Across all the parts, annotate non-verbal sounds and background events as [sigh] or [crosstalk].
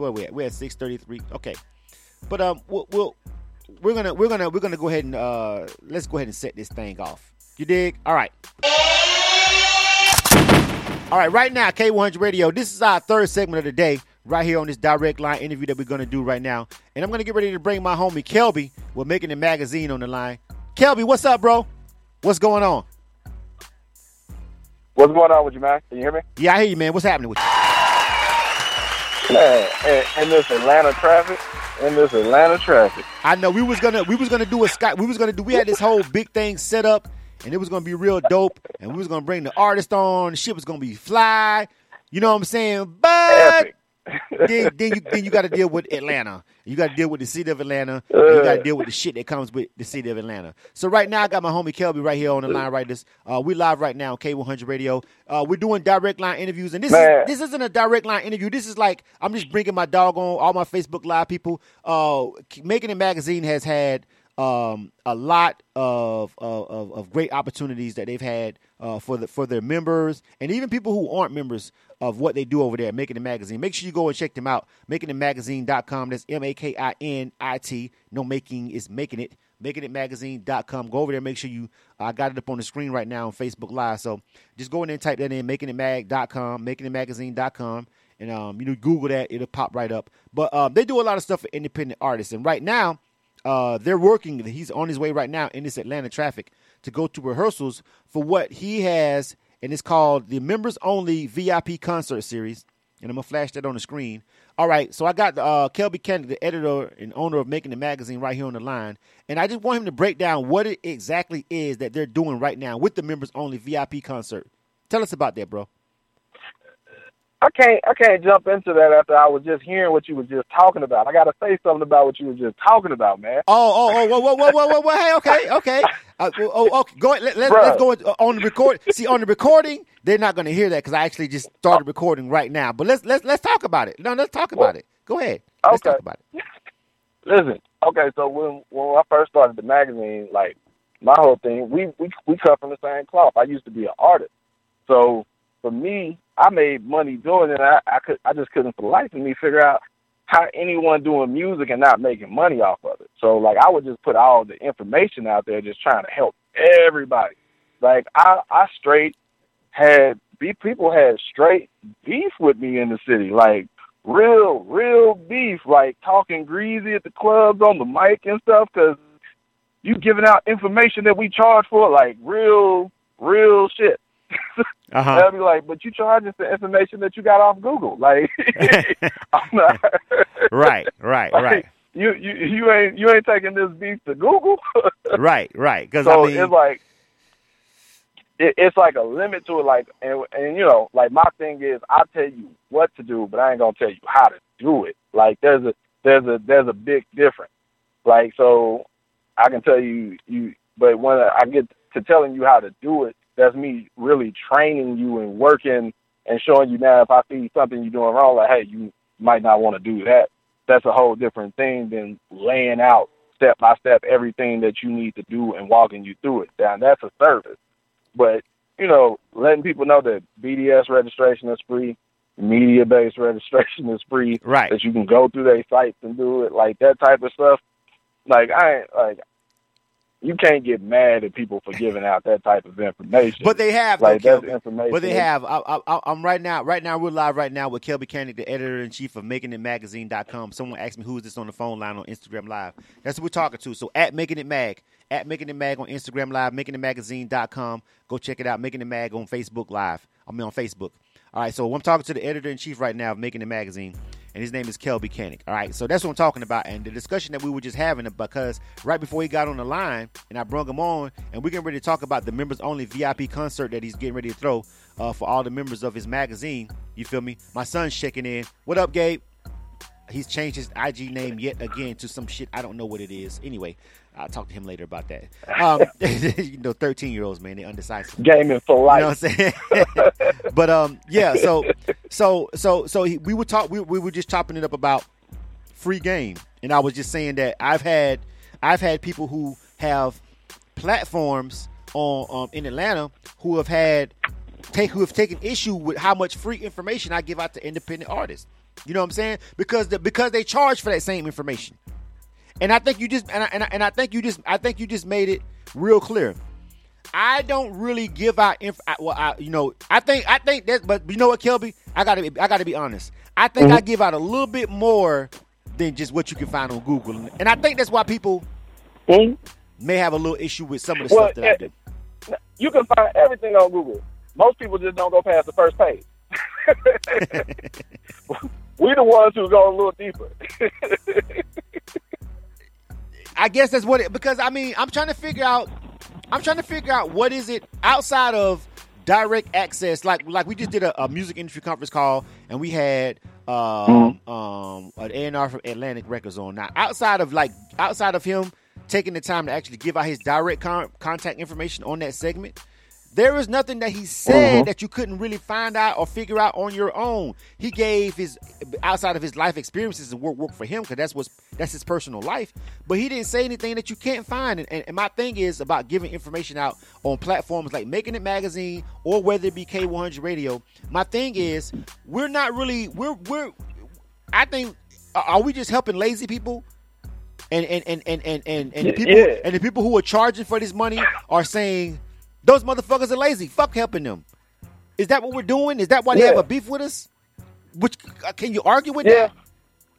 where we at? We're at six thirty three. Okay, but um, we'll, we'll we're gonna we're gonna we're gonna go ahead and uh let's go ahead and set this thing off. You dig? All right. All right, right now, K100 Radio. This is our third segment of the day, right here on this direct line interview that we're gonna do right now, and I'm gonna get ready to bring my homie Kelby. We're making the magazine on the line. Kelby, what's up, bro? What's going on? What's going on with you, man? Can you hear me? Yeah, I hear you, man. What's happening with you? Man, [laughs] in, in this Atlanta traffic, in this Atlanta traffic. I know we was gonna we was gonna do a Skype. We was gonna do. We had this whole big thing set up, and it was gonna be real dope. And we was gonna bring the artist on. The shit was gonna be fly. You know what I'm saying? But Epic. Then, then you then you got to deal with Atlanta. You got to deal with the city of Atlanta. you got to deal with the shit that comes with the city of Atlanta. So right now, I got my homie Kelby right here on the line. Right, this uh, we live right now on K100 Radio. Uh, we're doing direct line interviews, and this Man. is this isn't a direct line interview. This is like I'm just bringing my dog on all my Facebook Live people. Uh, MakinIt Magazine has had um, a lot of, of of great opportunities that they've had uh, for the for their members and even people who aren't members of what they do over there, Making the Magazine. Make sure you go and check them out. MakinItMagazine.com. That's M A K I N I T. No making is making it. MakinItMagazine.com. Go over there. Make sure you. I got it up on the screen right now on Facebook Live. So just go in there and type that in. MakinItMag.com. MakinItMagazine.com. And um, you know, Google that. It'll pop right up. But um, they do a lot of stuff for independent artists. And right now, uh, they're working. He's on his way right now in this Atlanta traffic to go to rehearsals for what he has, and it's called the Members Only VIP Concert Series. And I'm gonna flash that on the screen. All right, so I got uh, Kelby Cannick, the editor and owner of Making the Magazine, right here on the line, and I just want him to break down what it exactly is that they're doing right now with the Members Only VIP concert. Tell us about that, bro. I can't I can't jump into that after I was just hearing what you was just talking about. I gotta say something about what you was just talking about, man. Oh, oh, oh, whoa, whoa, whoa, whoa, whoa, whoa. Hey, okay, okay. Uh, oh, okay. Go ahead. Let, let, let's go uh, on the record. See, on the recording, they're not going to hear that because I actually just started recording right now. But let's let's let's talk about it. No, let's talk about it. Go ahead. Let's Okay. talk about it. [laughs] Listen, okay, so when when I first started the magazine, like my whole thing, we we we cut from the same cloth. I used to be an artist, so for me, I made money doing it. I, I could I just couldn't for the life of me figure out how anyone doing music and not making money off of it. So like I would just put all the information out there, just trying to help everybody. Like I I straight had people had straight beef with me in the city, like real real beef, like talking greasy at the clubs on the mic and stuff, because you giving out information that we charge for, like real real shit. Uh huh. They'll be like, but you charge charging for information that you got off Google. Like, [laughs] I'm not. [laughs] Right, right, like, right, You you you ain't you ain't taking this beef to Google. [laughs] right, right. Because so I mean, it's like it, it's like a limit to it. Like, and and you know, like my thing is, I tell you what to do, but I ain't gonna tell you how to do it. Like, there's a there's a there's a big difference. Like, so I can tell you you, but when I get to telling you how to do it, that's me really training you and working and showing you now if I see something you're doing wrong, like, hey, you might not want to do that. That's a whole different thing than laying out step by step everything that you need to do and walking you through it. Now that's a service. But, you know, letting people know that BDS registration is free, Mediabase [laughs] registration is free, right. that you can go through their sites and do it, like that type of stuff. Like I ain't like you can't get mad at people for giving out that type of information. But they have, like though, that's Kelby. information. But they have. I, I'm right now. Right now, we're live right now with Kelby Cannick, the editor in chief of MakinItMagazine.com. Someone asked me who's this on the phone line on Instagram Live. That's who we're talking to. So at Making It Mag, at Making It Mag on Instagram Live, MakinItMagazine.com. Go check it out. Making It Mag on Facebook Live. I mean on Facebook. All right. So I'm talking to the editor in chief right now of MakinIt Magazine. And his name is Kelby Cannick. All right, so that's what I'm talking about. And the discussion that we were just having, because right before he got on the line, and I brung him on, and we're getting ready to talk about the members only VIP concert that he's getting ready to throw uh, for all the members of his magazine. You feel me? My son's checking in. What up, Gabe? He's changed his IG name yet again to some shit. I don't know what it is. Anyway, I'll talk to him later about that. [laughs] Um, [laughs] you know, 13 year olds, man, they undecisive. gaming for life. You know what I'm saying? [laughs] but um, yeah. So so so so he, we were talk we, we were just chopping it up about free game, and I was just saying that I've had I've had people who have platforms on um, in Atlanta who have had take who have taken issue with how much free information I give out to independent artists. You know what I'm saying? Because the, because they charge for that same information. And I think you just and I, and I, and I think you just I think you just made it real clear. I don't really give out inf- I, well, I, you know, I think I think that, but you know what, Kelby, I gotta be, I gotta be honest. I think mm-hmm. I give out a little bit more than just what you can find on Google, and I think that's why people mm-hmm. may have a little issue with some of the well, stuff that I do. You can find everything on Google. Most people just don't go past the first page. [laughs] [laughs] we the ones who go a little deeper. [laughs] I guess that's what it because I mean I'm trying to figure out I'm trying to figure out what is it outside of direct access like like we just did a, a music industry conference call and we had um, mm-hmm. um an A&R from Atlantic Records on now outside of like outside of him taking the time to actually give out his direct con- contact information on that segment there is nothing that he said mm-hmm. that you couldn't really find out or figure out on your own. He gave his outside of his life experiences and work work for him because that's what's that's his personal life. But he didn't say anything that you can't find. And, and, and, my thing is about giving information out on platforms like MakinIt Magazine or whether it be K100 Radio. My thing is we're not really we're we're. I think are we just helping lazy people? And and and and and and, and the people yeah. and the people who are charging for this money are saying those motherfuckers are lazy. Fuck helping them. Is that what we're doing? Is that why they have a beef with us? Which uh, can you argue with yeah. that?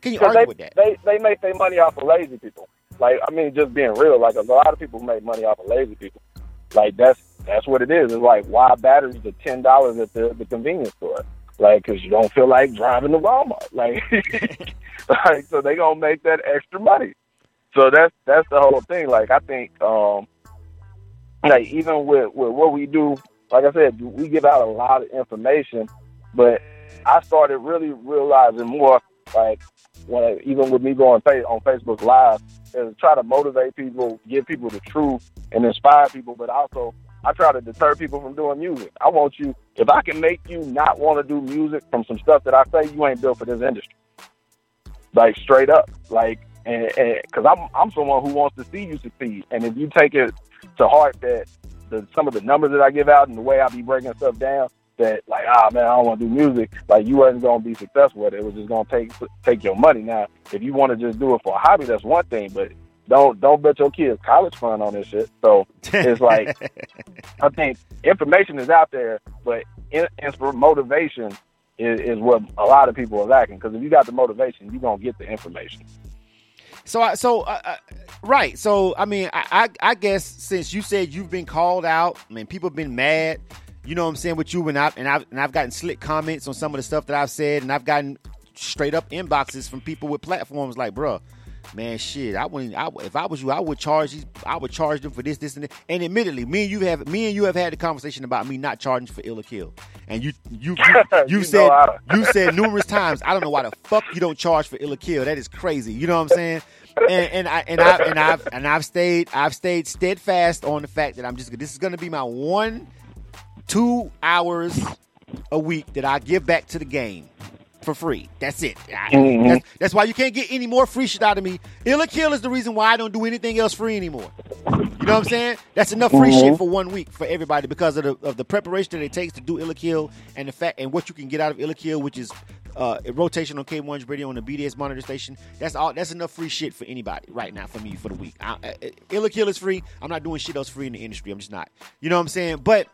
Can you argue they, with that? They they make their money off of lazy people. Like I mean, just being real. Like a lot of people make money off of lazy people. Like that's that's what it is. It's like why batteries are ten dollars at the the convenience store. Like, cause you don't feel like driving to Walmart. [laughs] Like, [laughs] like so they gonna make that extra money. So that's that's the whole thing. Like I think um like even with, with what we do, like I said, we give out a lot of information, but I started really realizing more like when even with me going on Facebook Live is try to motivate people, give people the truth, and inspire people, but also I try to deter people from doing music. I want you, if I can make you not want to do music from some stuff that I say, you ain't built for this industry. Like straight up, like, and because I'm I'm someone who wants to see you succeed, and if you take it to heart that the, some of the numbers that I give out and the way I be breaking stuff down, that like, ah man, I don't want to do music. Like you wasn't gonna be successful with it. It was just gonna take take your money. Now, if you want to just do it for a hobby, that's one thing. But don't don't bet your kids college fund on this shit. So it's like [laughs] I think information is out there, but in, in motivation is, is what a lot of people are lacking. Because if you got the motivation, you're gonna get the information. So, I, so uh, uh, right. So, I mean, I, I, I, guess since you said you've been called out, I mean, people have been mad. You know what I'm saying with you, and I've and I've and I've gotten slick comments on some of the stuff that I've said, and I've gotten straight up inboxes from people with platforms like, bruh, man, shit, I wouldn't. I, if I was you, I would charge these. I would charge them for this, this, and that. And admittedly, me and you have me and you have had a conversation about me not charging for ill or kill. And you, you, you, [laughs] you, you said you said numerous times, I don't know why the fuck you don't charge for ill or kill. That is crazy. You know what I'm saying? and, and I and I and I've and I've stayed I've stayed steadfast on the fact that I'm just this is going to be my one two hours a week that I give back to the game for free. That's it. mm-hmm. that's, that's, why you can't get any more free shit out of me. Ill Kill is the reason why I don't do anything else free anymore. You know what I'm saying? That's enough free mm-hmm. shit for one week for everybody because of the of the preparation that it takes to do Ill Kill and the fact and what you can get out of Ill Kill, which is uh, rotation on K1's radio on the BDS monitor station. That's all. That's enough free shit for anybody right now for me for the week. I, I, Ill Kill is free. I'm not doing shit else free in the industry. I'm just not. You know what I'm saying? But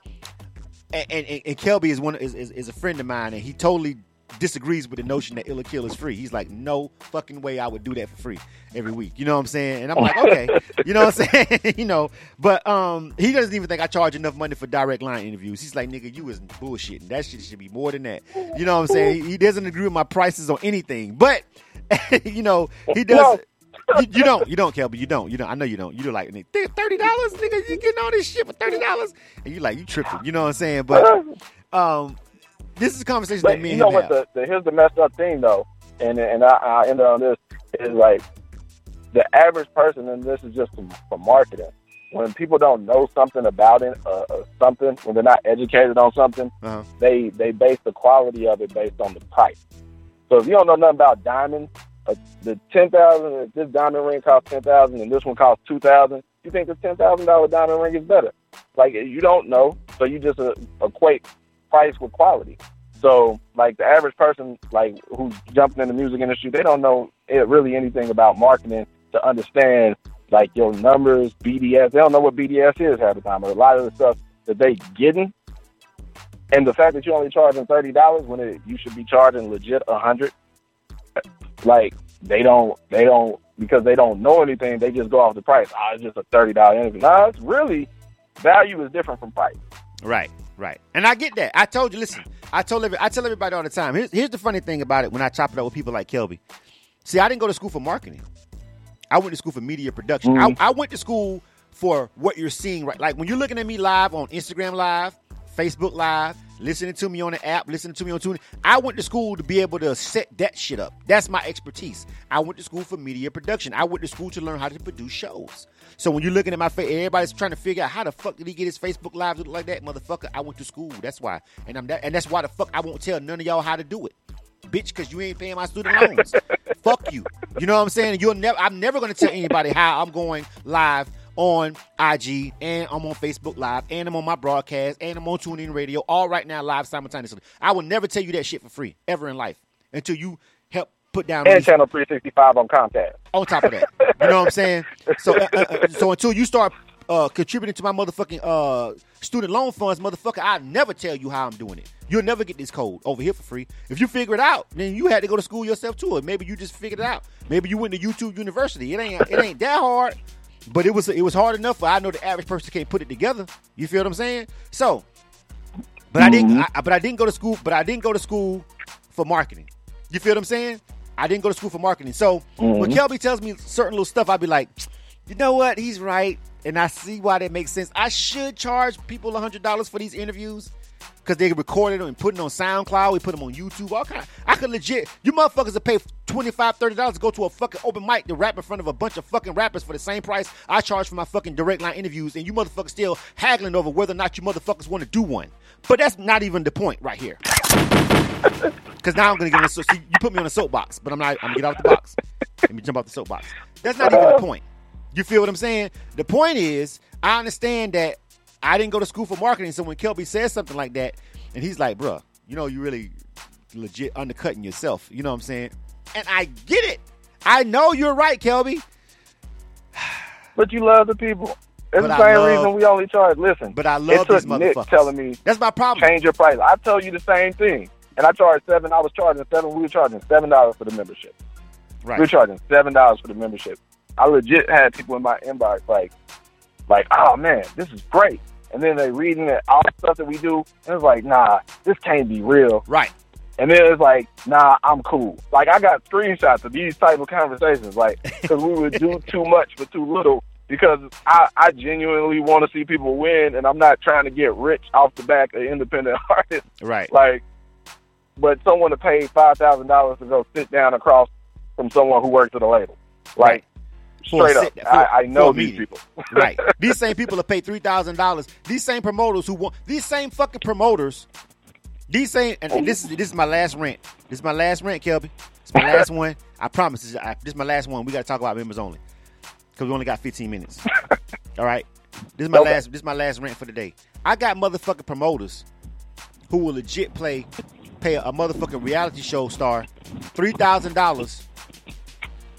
and, and, and Kelby is one is, is, is a friend of mine, and he totally disagrees with the notion that Illa Kill is free. He's like, no fucking way I would do that for free every week. You know what I'm saying? And I'm like, okay, you know what I'm [laughs] saying? [laughs] you know, but um, he doesn't even think I charge enough money for direct line interviews. He's like, nigga, you is bullshitting. That shit should be more than that. You know what I'm saying? He, doesn't agree with my prices on anything, but [laughs] you know, he does. you, you, don't, you don't, Kelby. You don't, you don't. I know you don't. You do like thirty dollars, nigga. You getting all this shit for thirty dollars, and you like you tripping. You know what I'm saying? But um, this is a conversation but that me you know what the, the, here's the messed up thing though, and and I, I end on this is like the average person, and this is just for, for marketing. When people don't know something about it, uh, uh, something, when they're not educated on something, uh-huh. they they base the quality of it based on the price. So if you don't know nothing about diamonds, uh, the ten thousand, this diamond ring costs ten thousand, and this one costs two thousand. You think the ten thousand dollar diamond ring is better? Like you don't know, so you just uh, equate price with quality. So, like the average person, like who's jumping in the music industry, they don't know it, really anything about marketing to understand like your numbers, BDS. They don't know what BDS is half the time. A lot of the stuff that they getting, and the fact that you're only charging thirty dollars when it, you should be charging legit a hundred, like they don't, they don't because they don't know anything. They just go off the price. Ah, it's just a thirty dollar interview. Nah, it's really value is different from price. Right, right. And I get that. I told you, listen, I told every, I tell everybody all the time. Here's, here's the funny thing about it when I chop it up with people like Kelby. See, I didn't go to school for marketing. I went to school for media production. Mm. I, I went to school for what you're seeing right. Like when you're looking at me live on Instagram Live, Facebook Live, listening to me on the app, listening to me on TuneIn. I went to school to be able to set that shit up. That's my expertise. I went to school for media production. I went to school to learn how to produce shows. So when you're looking at my face, everybody's trying to figure out how the fuck did he get his Facebook Live look like that, motherfucker. I went to school. That's why, and I'm that, and that's why the fuck I won't tell none of y'all how to do it, bitch, because you ain't paying my student loans. [laughs] fuck you. You know what I'm saying? You'll never. I'm never gonna tell anybody how I'm going live on IG and I'm on Facebook Live and I'm on my broadcast and I'm on TuneIn Radio all right now live simultaneously. I will never tell you that shit for free ever in life until you help put down And channel three sixty five on Comcast. on top of that. You know what I'm saying? So, uh, uh, uh, so until you start uh, contributing to my motherfucking uh, student loan funds, motherfucker, I never tell you how I'm doing it. You'll never get this code over here for free. If you figure it out, then you had to go to school yourself too. Or maybe you just figured it out. Maybe you went to YouTube University. It ain't it ain't that hard, but it was it was hard enough I know the average person can't put it together. You feel what I'm saying? So, but I didn't. Mm-hmm. I, but I didn't go to school. But I didn't go to school for marketing. You feel what I'm saying? I didn't go to school for marketing. So when mm-hmm. Kelby tells me certain little stuff, I'd be like, you know what? He's right, and I see why that makes sense. I should charge people hundred dollars for these interviews because they recorded them and put it on SoundCloud. We put them on YouTube. All kind. Of, I could legit. You motherfuckers would pay 25 dollars to go to a fucking open mic to rap in front of a bunch of fucking rappers for the same price I charge for my fucking direct line interviews, and you motherfuckers still haggling over whether or not you motherfuckers want to do one. But that's not even the point right here. [laughs] Because now I'm gonna get on so you put me on a soapbox, but I'm not. I'm gonna get out of the box. Let me jump off the soapbox. That's not even the point. You feel what I'm saying? The point is, I understand that I didn't go to school for marketing. So when Kelby says something like that, and he's like, "Bruh, you know, you really legit undercutting yourself." You know what I'm saying? And I get it. I know you're right, Kelby. [sighs] But you love the people. It's But the same love- reason we only charge. Listen, But I love it took these Nick telling me That's my problem. change your price. I tell you the same thing, and I charge seven. I was charging seven. We were charging seven dollars for the membership. Right. We were charging seven dollars for the membership. I legit had people in my inbox like, like, oh man, this is great. And then they reading it, all the stuff that we do, and it's like, nah, this can't be real. Right. And then it's like, nah, I'm cool. Like I got screenshots of these type of conversations, like because we would do too much for too little. Because I, I genuinely want to see people win, and I'm not trying to get rich off the back of independent [laughs] artists. Right. Like, but someone to pay five thousand dollars to go sit down across from someone who works at a label, like For a straight up, for- I, I know these meeting. people. [laughs] right. [laughs] These same people that pay three thousand dollars. These same promoters who want these same fucking promoters. These same and, and this is this is my last rant. This is my last rant, Kelby. It's my last one. [laughs] I promise. This is, I, this is my last one. We got to talk about members only because we only got fifteen minutes. All right. This is my Okay. last. This is my last rant for the day. I got motherfucking promoters who will legit play pay a, a motherfucking reality show star three thousand dollars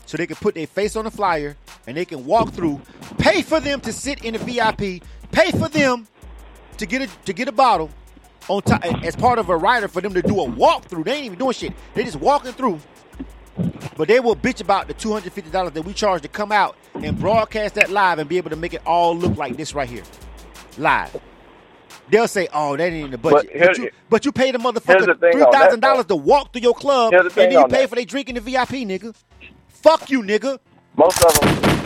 so they can put their face on the flyer and they can walk through, pay for them to sit in the VIP, pay for them to get a to get a bottle on top as part of a rider for them to do a walkthrough. They ain't even doing shit. They just walking through. But they will bitch about the two hundred fifty dollars that we charge to come out and broadcast that live and be able to make it all look like this right here, live. They'll say, "Oh, that ain't in the budget," But here- but, you, but you pay the the motherfucker thing three thousand dollars to walk through your club, the and then you pay that. for they drinking the VIP, nigga. Fuck you, nigga. Most of them,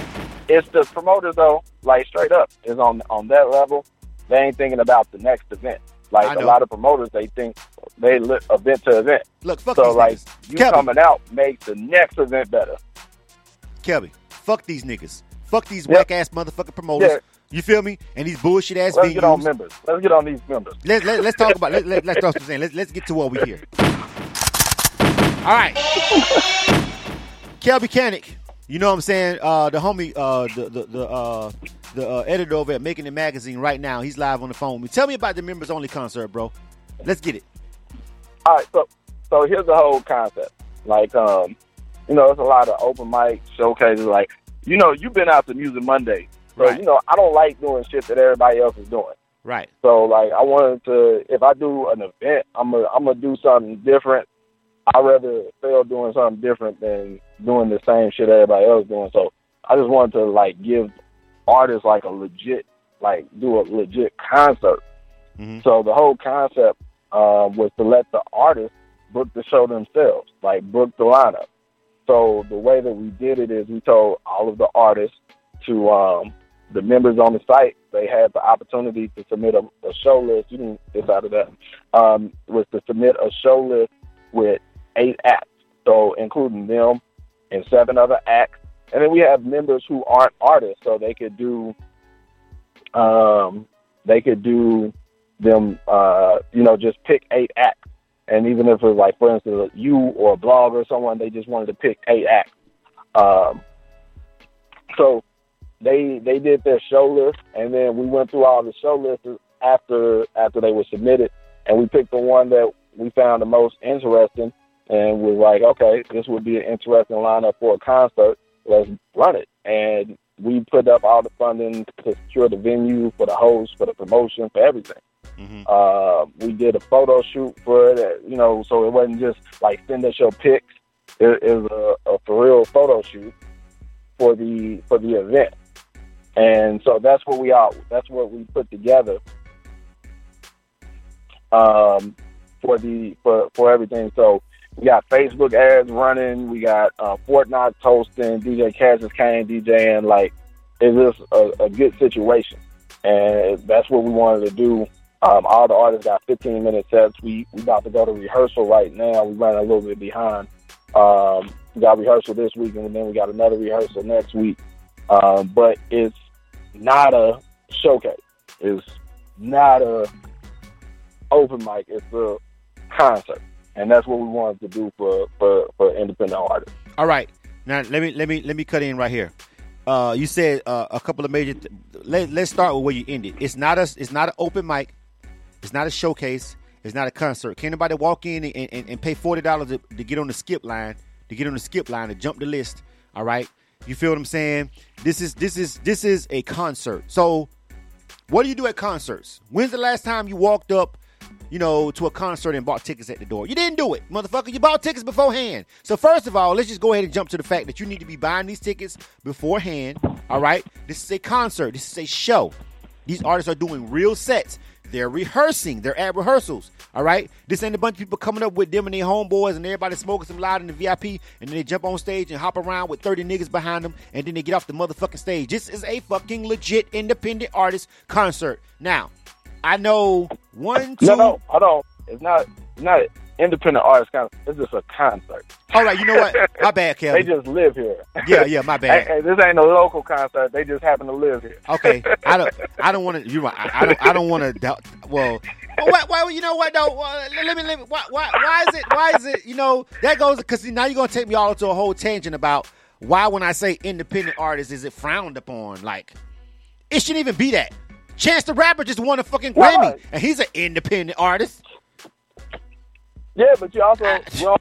it's the promoters though. Like straight up, is on on that level. They ain't thinking about the next event. Like a lot of promoters, they think they li- event to event. Look, fuck So these like niggas. you Kelby, coming out makes the next event better. Kelby, fuck these niggas. Fuck these Yeah. whack ass motherfucking promoters. Yeah. You feel me? And these bullshit ass Let's get on members. Let's get on these members. Let's let, let's talk about let, let, let's talk saying. Let's let's get to what we hear. [laughs] All right, Kelby Cannick. You know what I'm saying? Uh, the homie, uh, the the the uh, the uh, editor over at MakinIt Magazine right now. He's live on the phone with me. Tell me about the members only concert, bro. Let's get it. All right, so so here's the whole concept. Like, um, you know, it's a lot of open mic showcases. Like, you know, you've been out to Music Monday, so Right. you know, I don't like doing shit that everybody else is doing. Right. So like I wanted to if I do an event, I'm gonna I'm gonna do something different. I'd rather fail doing something different than doing the same shit everybody else doing. So I just wanted to like give artists like a legit like do a legit concert. hmm So the whole concept um, was to let the artists book the show themselves, like book the lineup. So the way that we did it is we told all of the artists to um, the members on the site. They had the opportunity to submit a, a show list. You can get out of that. Um, was to submit a show list with eight acts, so including them and seven other acts. And then we have members who aren't artists, so they could do um, they could do them, uh, you know, just pick eight acts. And even if it was like, for instance, you or a blog or someone, they just wanted to pick eight acts. Um, so they they did their show list, and then we went through all the show lists after after they were submitted, and we picked the one that we found the most interesting, and was like, okay, this would be an interesting lineup for a concert. Let's run it, and we put up all the funding to secure the venue for the host, for the promotion, for everything. hmm Uh, we did a photo shoot for it, uh, you know, so it wasn't just like send us your pics. It, it was a, a for real photo shoot for the for the event, and so that's what we all that's what we put together um, for the for for everything. So we got Facebook ads running, we got uh, Fortnite hosting, DJ Cassius Kane DJing. Like, is this a, a good situation, and that's what we wanted to do. Um, all the artists got 15 minute sets. We we about to go to rehearsal right now. We running a little bit behind. Um, we got rehearsal this week, and then we got another rehearsal next week. Um, but it's not a showcase. It's not a open mic. It's a concert, and that's what we wanted to do for for, for independent artists. All right. Now let me let me let me cut in right here. Uh, you said uh, a couple of major. Th- let, let's start with where you ended. It's not a. It's not an open mic. It's not a showcase. It's not a concert. Can anybody walk in and, and, and pay forty dollars to, to get on the skip line? To get on the skip line to jump the list. All right. You feel what I'm saying? This is this is this is a concert. So, what do you do at concerts? When's the last time you walked up you know, to a concert and bought tickets at the door. You didn't do it, motherfucker. You bought tickets beforehand. So first of all, let's just go ahead and jump to the fact that you need to be buying these tickets beforehand. All right. This is a concert. This is a show. These artists are doing real sets. They're rehearsing. They're at rehearsals. All right. This ain't a bunch of people coming up with them and their homeboys and everybody smoking some loud in the VIP and then they jump on stage and hop around with 30 niggas behind them and then they get off the motherfucking stage. This is a fucking legit independent artist concert. Now, I know one, two. No, no, hold on. It's not it's not independent artist concert. It's just a concert. All right, you know what? My [laughs] bad, Kelly. They just live here. Yeah, yeah, my bad. hey, this ain't a local concert. They just happen to live here. Okay, I don't, I don't want to. Right. I, I don't, I don't want to [laughs] doubt. Well, why, why? You know what? though? Let me, let me. Why, why, why is it? Why is it? You know that goes because now you're gonna take me all into a whole tangent about why when I say independent artist is it frowned upon? Like it shouldn't even be that. Chance the Rapper just won a fucking Grammy, Right. and he's an independent artist. Yeah, but you also well,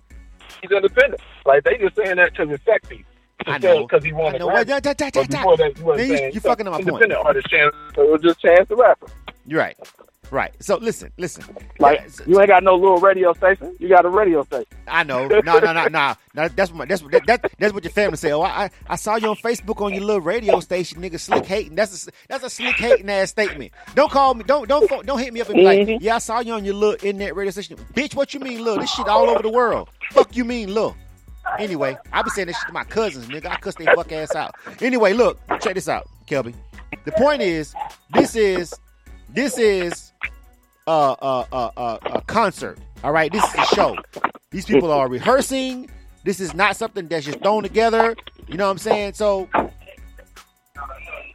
he's independent. Like they just saying that because it's sexy. I know. because he won I a know. Da- da- da- da- da. before that, you Man, you- fucking up my point. independent artist Chance. So it was just Chance the Rapper. You're right. Right. So listen, listen. Like you ain't got no little radio station. You got a radio station. I know. No, no, no, no. no that's what that's what that, that, that's what your family say. Oh, I, I saw you on Facebook on your little radio station, nigga. Slick hating. That's a that's a slick hating ass statement. Don't call me. Don't don't don't hit me up and be like, Mhm. yeah, I saw you on your little internet radio station. Bitch, what you mean, little? This shit all over the world. Fuck you mean, little. Anyway, I be saying this shit to my cousins, nigga. I cuss they fuck ass out. Anyway, look, check this out, Kelby. The point is, this is this is uh, uh, uh, a concert. All right, this is a show. These people are rehearsing. This is not something that's just thrown together. You know what I'm saying? So,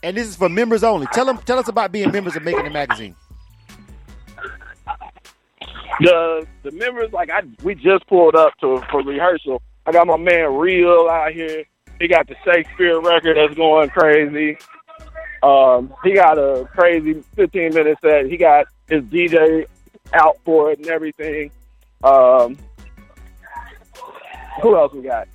and this is for members only. Tell them, tell us about being members of Making the Magazine. The the members like I we just pulled up to for rehearsal. I got my man Real out here. He got the Shakespeare record that's going crazy. Um, he got a crazy 15 minute set. He got his DJ out for it and everything. Um, who else we got?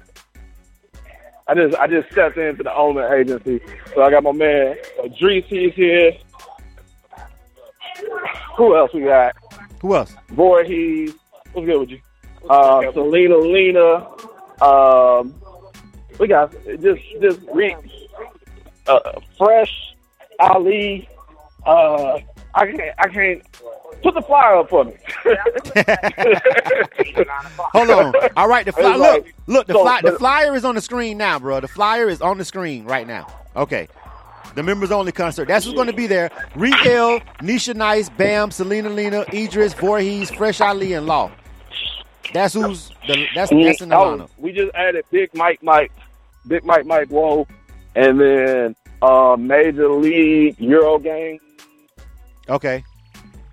I just I just stepped into the owner agency, so I got my man Adrees. He's here. Who else we got? Who else? Voorhees. What's good with you? Uh, Selena Lena. Um, we got just just re, uh, fresh Ali. Uh, I can't I can't put the flyer up for me. [laughs] Hold on. All right, the flyer. Look, look. The so, flyer. The flyer is on the screen now, bro. The flyer is on the screen right now. Okay. The members only concert. That's what's going to be there. Riel, Nisha Nice, Bam, Selena Lena, Idris, Voorhees, Fresh Ali, and Law. That's who's the, that's that's in the Oh, lineup. we just added Big Mike Mike, Big Mike Mike Whoa, and then uh, Major League Euro game. Okay.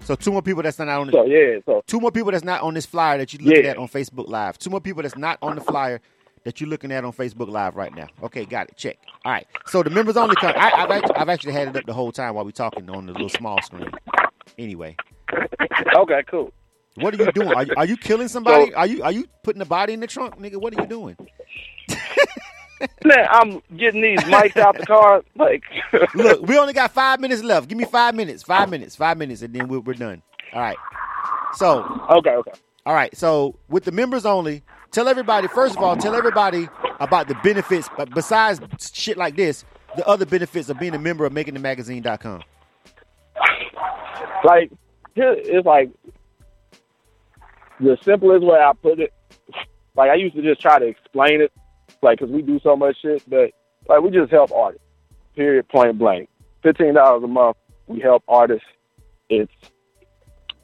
So two more people that's not on the So yeah, so two more people that's not on this flyer that you're looking Yeah. at on Facebook Live. Two more people that's not on the flyer that you're looking at on Facebook Live right now. Okay, got it. Check. All right. So the members only come. I, I've, actually, I've actually had it up the whole time while we're talking on the little small screen. Anyway, okay, cool. what are you doing? Are you, are you killing somebody? Are you are you putting the body in the trunk, nigga? What are you doing? Man, I'm getting these mics out the car. Like, [laughs] Look, we only got five minutes left. Give me five minutes. Five oh. minutes. Five minutes, and then we're, we're done. All right. So okay, okay. All right, so with the members only, tell everybody first of all, tell everybody about the benefits. But besides shit like this, the other benefits of being a member of MakinItMagazine.com. Like, it's like the simplest way I put it. Like, I used to just try to explain it, like, because we do so much shit, but like, we just help artists. Period. Point blank. Fifteen dollars a month. We help artists. It's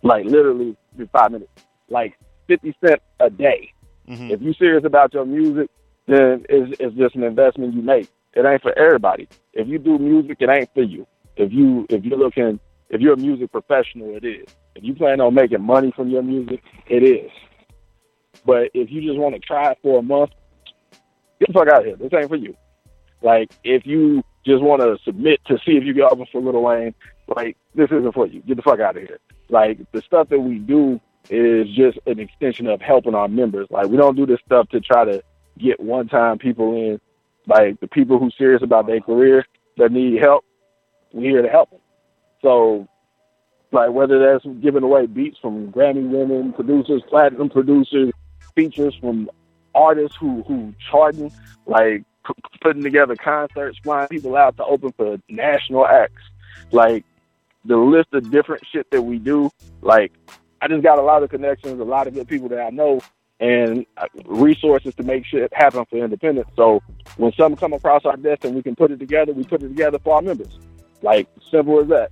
like literally five minutes. Like fifty cent a day. Mhm. If you're serious about your music, then it's, it's just an investment you make. It ain't for everybody. If you do music, it ain't for you. If you if you're looking if you're a music professional, it is. If you plan on making money from your music, it is. But if you just want to try it for a month, get the fuck out of here. This ain't for you. Like if you just want to submit to see if you get offered for Lil Wayne, like this isn't for you. Get the fuck out of here. Like the stuff that we do is just an extension of helping our members. Like we don't do this stuff to try to get one time people in. Like the people who serious about their career that need help, we're here to help them. So like whether that's giving away beats from Grammy winning producers, platinum producers, features from artists who who charting, like p- putting together concerts, flying people out to open for national acts, like the list of different shit that we do. Like I just got a lot of connections, a lot of good people that I know, and uh, resources to make shit happen for independence. So when something come across our desk and we can put it together, we put it together for our members. Like simple as that.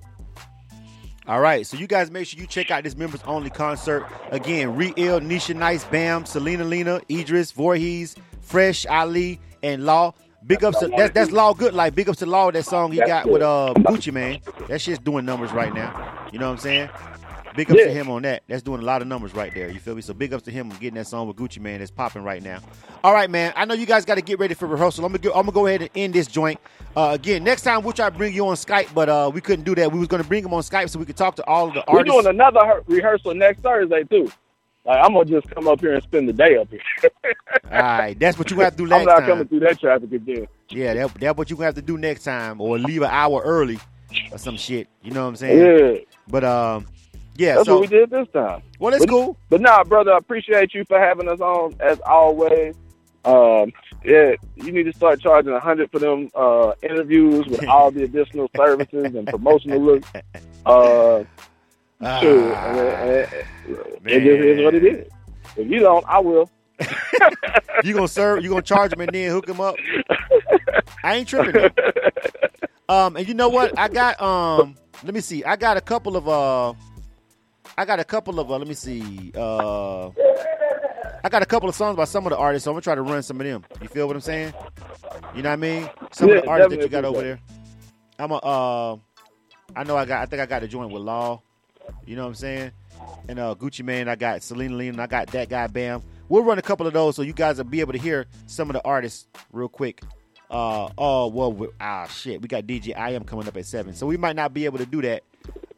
All right, so you guys make sure you check out this members only concert. Again, Riel, Nisha Nice, Bam, Selena Lena, Idris, Voorhees, Fresh, Ali, and Law. Big ups to that's that's Law Good Life. Big ups to Law that song he got with uh Gucci Mane. That shit's doing numbers right now. You know what I'm saying? Big ups to him on that. That's doing a lot of numbers right there. You feel me? So big ups to him on getting that song with Gucci Mane that's popping right now. All right, man. I know you guys got to get ready for rehearsal. I'm gonna go, I'm gonna go ahead and end this joint. Uh, again, next time we'll try to bring you on Skype, but uh, we couldn't do that. We was gonna bring him on Skype so we could talk to all of the artists. We're doing another he- rehearsal next Thursday too. Like I'm gonna just come up here and spend the day up here. [laughs] All right, that's what you have to do [laughs] I'm next not time. coming through that traffic again. Yeah, that, that's what you have to do next time, or leave an hour early, or some shit. You know what I'm saying? Yeah, But um, yeah. that's so what we did this time. well, that's But- cool. But nah, brother, I appreciate you for having us on as always. Um, yeah, you need to start charging a hundred for them uh, interviews with all the additional [laughs] services and promotional looks. Uh, Ah, sure, and, and- and it just is what it is. If you don't, I will. [laughs] you gonna serve? You gonna charge him and then hook him up? I ain't tripping. Though. [laughs] Um, and you know what? I got um. Let me see. I got a couple of uh. I got a couple of uh. Let me see. Uh. I got a couple of songs by some of the artists, so I'm gonna try to run some of them. You feel what I'm saying? You know what I mean? Some of the artists that you got over appreciate there. I'm a. Uh, I know I got. I think I got a joint with Law. You know what I'm saying? And uh, Gucci Mane, I got Selena Lena, I got that guy Bam. We'll run a couple of those so you guys will be able to hear some of the artists real quick. Uh, oh well, we, ah shit, we got DJ I am coming up at seven, so we might not be able to do that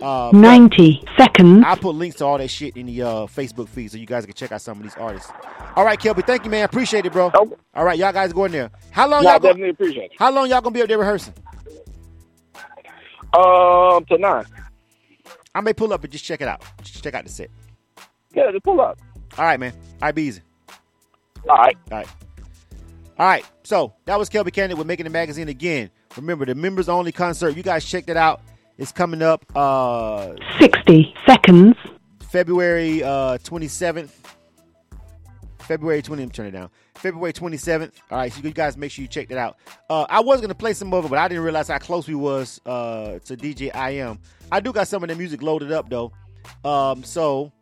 Uh, 90 seconds. I'll put links to all that shit in the uh, Facebook feed so you guys can check out some of these artists. All right, Kelby, thank you, man. Appreciate it, bro. Okay. All right, y'all guys go in there. How long No, y'all? Go, definitely appreciate it. how long y'all gonna be up there rehearsing? Um, to nine. I may pull up and just check it out. Just check out the set. Yeah, just pull up. All right, man. All right, be easy. All right. All right. All right. So that was Kelby Cannick with Making the Magazine again. Remember the members only concert. You guys checked it out. It's coming up uh 60 seconds. February uh 27th. February 20. Let me turn it down. February 27th. All right, so you guys make sure you check that out. Uh, I was gonna play some of it, but I didn't realize how close we was uh, to DJ I am. I do got some of the music loaded up though. Um, so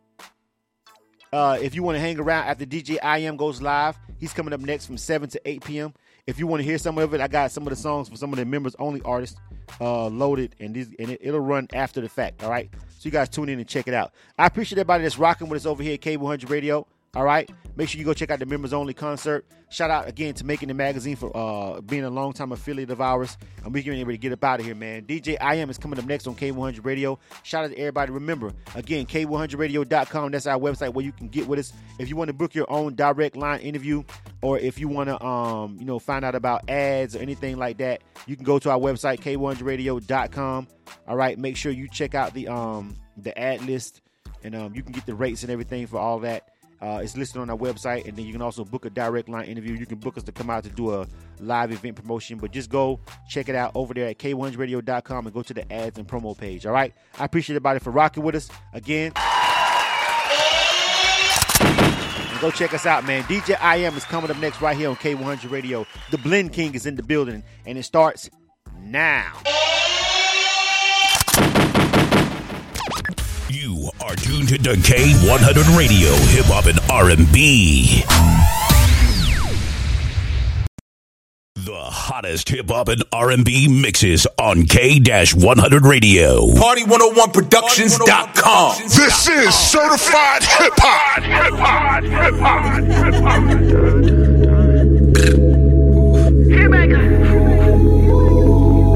uh, if you want to hang around after DJ I am goes live, he's coming up next from 7 to 8 p.m. If you want to hear some of it, I got some of the songs for some of the members only artists uh, loaded, and these and it, it'll run after the fact. All right, so you guys tune in and check it out. I appreciate everybody that's rocking with us over here at K100 Radio. All right, make sure you go check out the members only concert. Shout out again to Making the Magazine for uh, being a longtime affiliate of ours, and we're getting ready to get up out of here, man. DJ I am is coming up next on K100 Radio. Shout out to everybody. Remember again, K100Radio.com. That's our website where you can get with us if you want to book your own direct line interview, or if you want to, um, you know, find out about ads or anything like that. You can go to our website K100Radio.com. All right, make sure you check out the um the ad list, and um, you can get the rates and everything for all that. Uh, it's listed on our website, and then you can also book a direct line interview. You can book us to come out to do a live event promotion, but just go check it out over there at k1radio.com and go to the ads and promo page. All right, I appreciate everybody for rocking with us again. Go check us out, man. DJ I am is coming up next right here on K100 Radio. The Blend King is in the building, and it starts now. You are tuned to K100 Radio, Hip Hop and R&B. The hottest hip hop and R&B mixes on K-100 Radio. Party101productions.com. This is certified hip hop. Hip hop. Hip hop. Hip hop.